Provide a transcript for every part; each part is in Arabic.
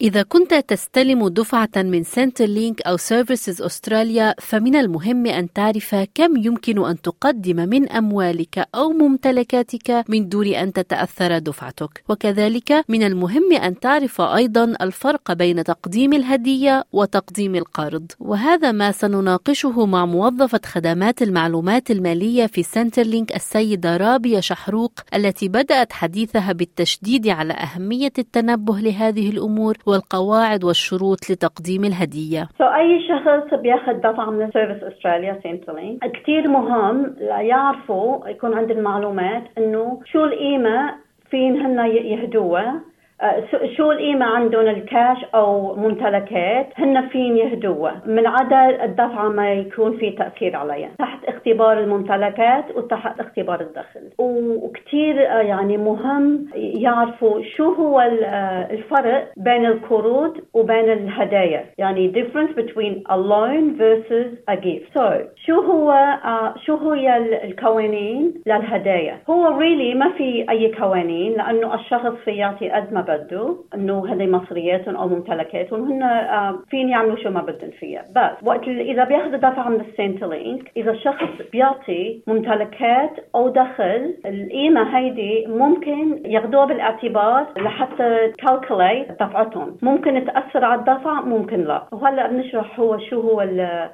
إذا كنت تستلم دفعة من Centrelink أو Services Australia فمن المهم أن تعرف كم يمكن أن تقدم من أموالك أو ممتلكاتك من دون أن تتأثر دفعتك. وكذلك من المهم أن تعرف أيضا الفرق بين تقديم الهدية وتقديم القرض. وهذا ما سنناقشه مع موظفة خدمات المعلومات المالية في Centrelink السيدة رابية شحروق التي بدأت حديثها بالتشديد على أهمية التنبه لهذه الأمور. والقواعد والشروط لتقديم الهدية. So أي شخص بياخذ دفعة من Services Australia Centrelink كثير مهم يعرفوا يكون عند المعلومات إنه شو القيمة فين هن يهدوها. شو القيمة عندهم الكاش أو ممتلكات؟ هن فين يهدوها. من عدا الدفعة ما يكون في تأثير عليها. تحت اختبار الممتلكات وتحت اختبار الدخل. وكثير آه، يعني مهم يعرفوا شو هو آه، الفرق بين القروض وبين الهدايا. يعني difference between a loan versus a gift. So شو هو شو هي القوانين للهدايا؟ هو really ما في أي قوانين لأنه الشخص في يعطي قد ما بده انه هذه مصرياتهم أو ممتلكاتهم هن آه، فين يعملوا شو ما بدهم فيها. بس وقت إذا بياخذوا دفعه من ال Centrelink إذا الشخص بيعطي ممتلكات أو دخل القيمة هيدي ممكن ياخذوها بالاعتبار لحتى calculate دفعتهم. ممكن تأثر على الدفع ممكن لا. وهلأ بنشرح هو شو هو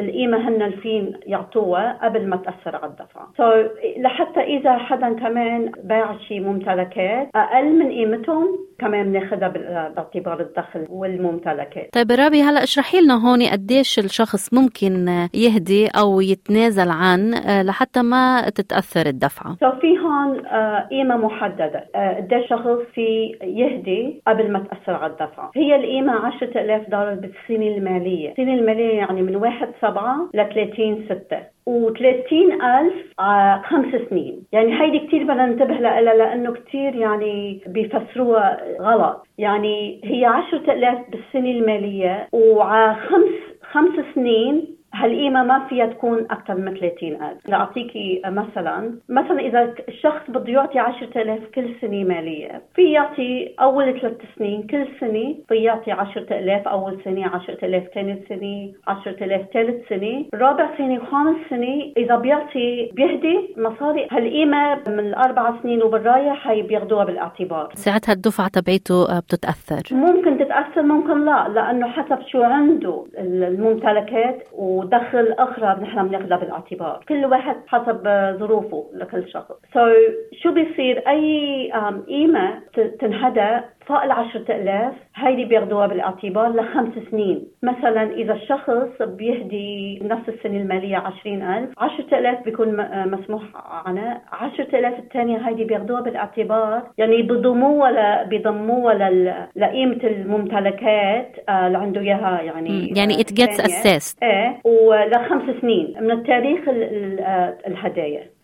القيمة هن فين يعطوها قبل ما تأثر على الدفع. So, لحتى إذا حدا كمان باع شي ممتلكات أقل من قيمتهم كمان بناخذها باعتبار الدخل والممتلكات. طيب رابي هلا اشرحي لنا هون قديش الشخص ممكن يهدي أو يتنازل عن آه، لحتى ما تتأثر الدفعة؟ سو في هون آه، قيمة محددة. آه، قديش شخص في يهدي قبل ما تأثر على الدفعة. هي القيمة 10000 دولار بالسنة المالية. السنة المالية يعني من 1 7 ل 30 6 و30 ألف على خمس سنين. يعني هيدي كتير بدنا ننتبه لها لأنه كتير يعني بيفسروها غلط. يعني هي عشرة ألاف بالسنة المالية وعلى خمس خمس سنين هالقيمة ما فيها تكون أكثر من 30000 لأعطيكي مثلا مثلا إذا الشخص بده يعطي 10000 كل سنة مالية في يعطي أول ثلاث سنين كل سنة في يعطي 10000 أول سنة 10000 ثاني سنة 10000 ثالث سنة. رابع سنة وخامس سنة إذا بيعطي بيهدي مصاري. هالقيمة من الأربع سنين وبالرايح هي بياخذوها بالإعتبار. ساعتها الدفعة تبعته بتتأثر. ممكن تتأثر ممكن لا لأنه حسب شو عنده الممتلكات و ودخل أخرى نحن بناخذها بالاعتبار. كل واحد حسب ظروفه لكل شخص. سو so, شو بيصير؟ أي قيمه تنهدى فوق ال 10000 هيدي بياخذوها بالأعتبار لخمس سنين. مثلا إذا الشخص بيهدي نفس السنة المالية 20000 10000 بيكون مسموح عنها 10000 الثانية هيدي بياخذوها بالأعتبار يعني بضموها بيضموها لقيمة الممتلكات آه، اللي عنده إياها يعني يعني it gets assessed إيه ولخمس سنين. من التاريخ آه، الهدايا.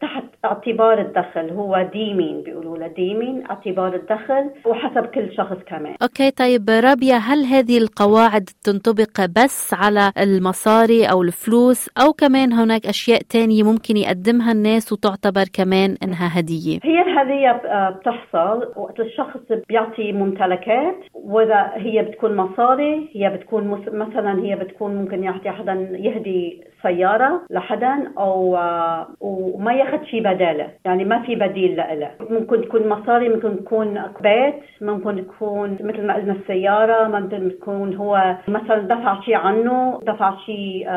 تحت اعتبار الدخل هو deeming بيقولوا له ديمين اعتبار الدخل وحسب كل شخص كمان. okay طيب رابيا هل هذه القواعد تنطبق بس على المصاري أو الفلوس أو كمان هناك أشياء تانية ممكن يقدمها الناس وتعتبر كمان إنها هدية؟ هي الهدية آه، بتحصل وقت الشخص بيعطي ممتلكات وإذا هي بتكون مصاري هي بتكون مثلا هي بتكون ممكن يعطي حدا يهدي سيارة لحدا أو آه، وما ياخذ شيء بدالة. يعني ما في بديل لها ممكن تكون مصاري ممكن تكون بيت ممكن تكون مثل ما قلنا السيارة ممكن تكون هو مثلا دفع شيء عنه دفع شيء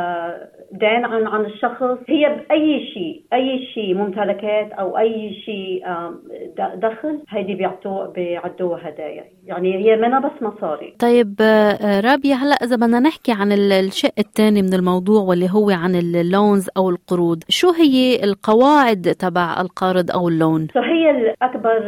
آه دين عن عن الشخص. هي بأي شيء أي شيء ممتلكات أو أي شيء دخل هيدي بيعطوه بيعدوها هدايا. يعني هي منها بس مصاري. طيب آه، رابية هلا إذا بدنا نحكي عن الشق الثاني من الموضوع واللي هو عن اللونز أو القروض. شو هي القواعد تبع القرض أو اللون؟ هي الأكبر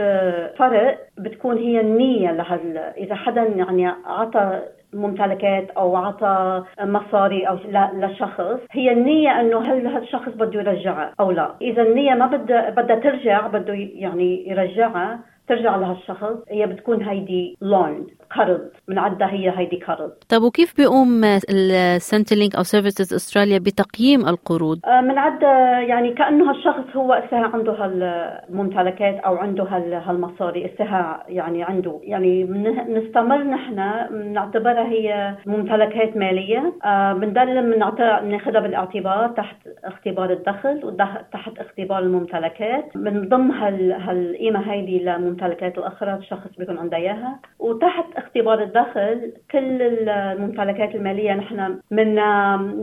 فرق بتكون هي النية لهال إذا حدا يعني عطى ممتلكات أو عطى مصاري أو لشخص هي النية إنه هل هالشخص بده يرجعها أو لا. إذا النية ما بدها بدها ترجع بده يعني يرجعها. ترجع لهالشخص هي بتكون هيدي loan قرض بنعدها هي هيدي قرض. طب وكيف بيقوم ال Centrelink أو Services Australia بتقييم القروض؟ بنعد آه يعني كأنه هالشخص هو اسها عنده هالممتلكات أو عنده هالمصاري اسها يعني عنده. يعني بنستمر نحن بنعتبرها هي ممتلكات مالية. آه بنضل بناخذها بالاعتبار تحت اختبار الدخل وتحت اختبار الممتلكات. بنضم هالقيمة هيدي للممتلكات الأخرى الشخص بيكون عنده إياها. وتحت اختبار الدخل كل الممتلكات المالية نحن من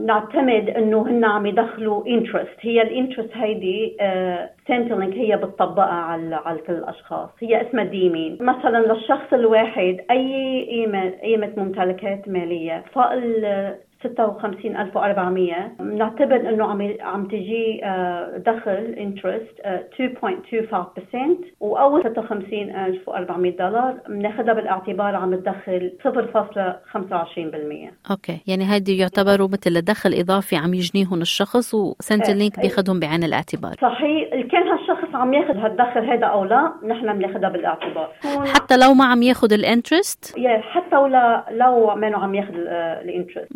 نعتمد إنه هن عم يدخلوا interest هي ال interest هيدي Centrelink آه، هي بتطبقها على على كل الأشخاص. هي اسمها deeming مثلا للشخص الواحد أي قيمة قيمة ممتلكات مالية فوق 56400 بنعتبر إنه عم عم تجي آه، دخل interest 2.25% وأول 56400 دولار. بناخذها بالاعتبار عم تدخل 0.25% okay. يعني هيدي يعتبروا مثل دخل إضافي عم يجنيهم الشخص و Centrelink إيه. بياخذهم بعين الاعتبار. صحيح. كان هالشخص عم ياخذ هالدخل هذا أو لا نحن بناخذها بالاعتبار. حتى لو ما عم ياخذ الانترست؟ حتى ولا لو ما عم ياخذ ال interest.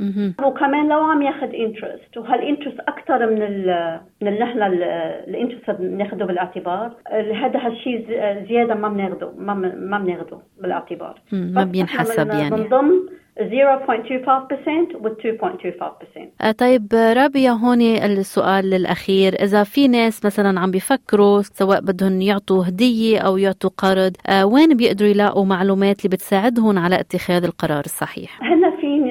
وكمان لو عم ياخذ interest وهال interest أكثر من ال من اللي نحن ال interest بناخذه بالاعتبار. هذا هالشيء زيادة ما بناخذه ما ما بناخذه بالاعتبار. ما بينحسب يعني. من ضمن 0.25% و 2.25% طيب رابية هون السؤال الأخير. إذا في ناس مثلا عم بيفكروا سواء بدهم يعطوا هدية أو يعطوا قرض آه وين بيقدروا يلاقوا معلومات اللي بتساعدهم على اتخاذ القرار الصحيح؟ هن فين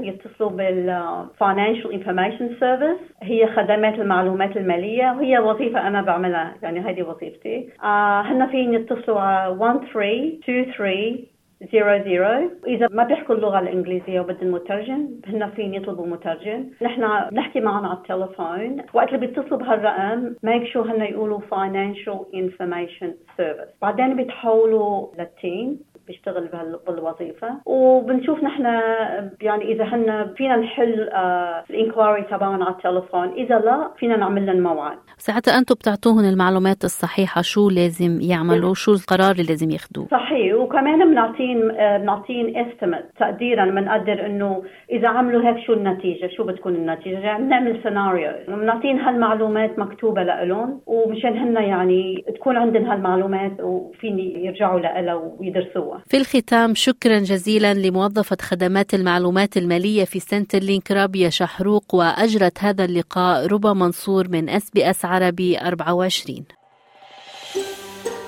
يتصلوا بال Financial Information Service. هي خدمات المعلومات المالية. وهي وظيفة أنا بعملها يعني هذه وظيفتي. آه هن فين يتصلوا على 1323 zero zero. إذا ما بيحكوا اللغة الإنجليزية وبدهم مترجم هن فين يطلبوا مترجم. نحن بنحكي معهم على التليفون. وقت اللي بيتصلوا بهالرقم make sure هن يقولوا financial information service. بعدين بيتحولوا لل team بيشتغل بالوظيفة. وبنشوف نحن يعني إذا هن فينا نحل آه، ال enquiry تبعهم على التليفون إذا لا فينا نعمل لهم موعد. ساعتها أنتم بتعطوهم المعلومات الصحيحة شو لازم يعملوا شو القرار اللي لازم ياخذوه صحيح. وكمان بنعطين آه، بنعطين estimate تقديرا بنقدر إنه إذا عملوا هيك شو النتيجة شو بتكون النتيجة؟ يعني بنعمل سيناريو بنعطين هالمعلومات مكتوبة لهم ومشان هن يعني تكون عندهم هالمعلومات وفين يرجعوا لها ويدرسوها. في الختام شكرا جزيلا لموظفة خدمات المعلومات المالية في Centrelink رابية شحروق وأجرت هذا اللقاء ربا منصور من اس بي اس عربي 24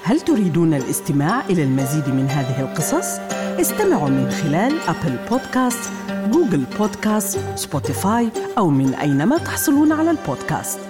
هل تريدون الاستماع إلى المزيد من هذه القصص؟ استمعوا من خلال Apple Podcast، Google Podcast، Spotify أو من أينما تحصلون على البودكاست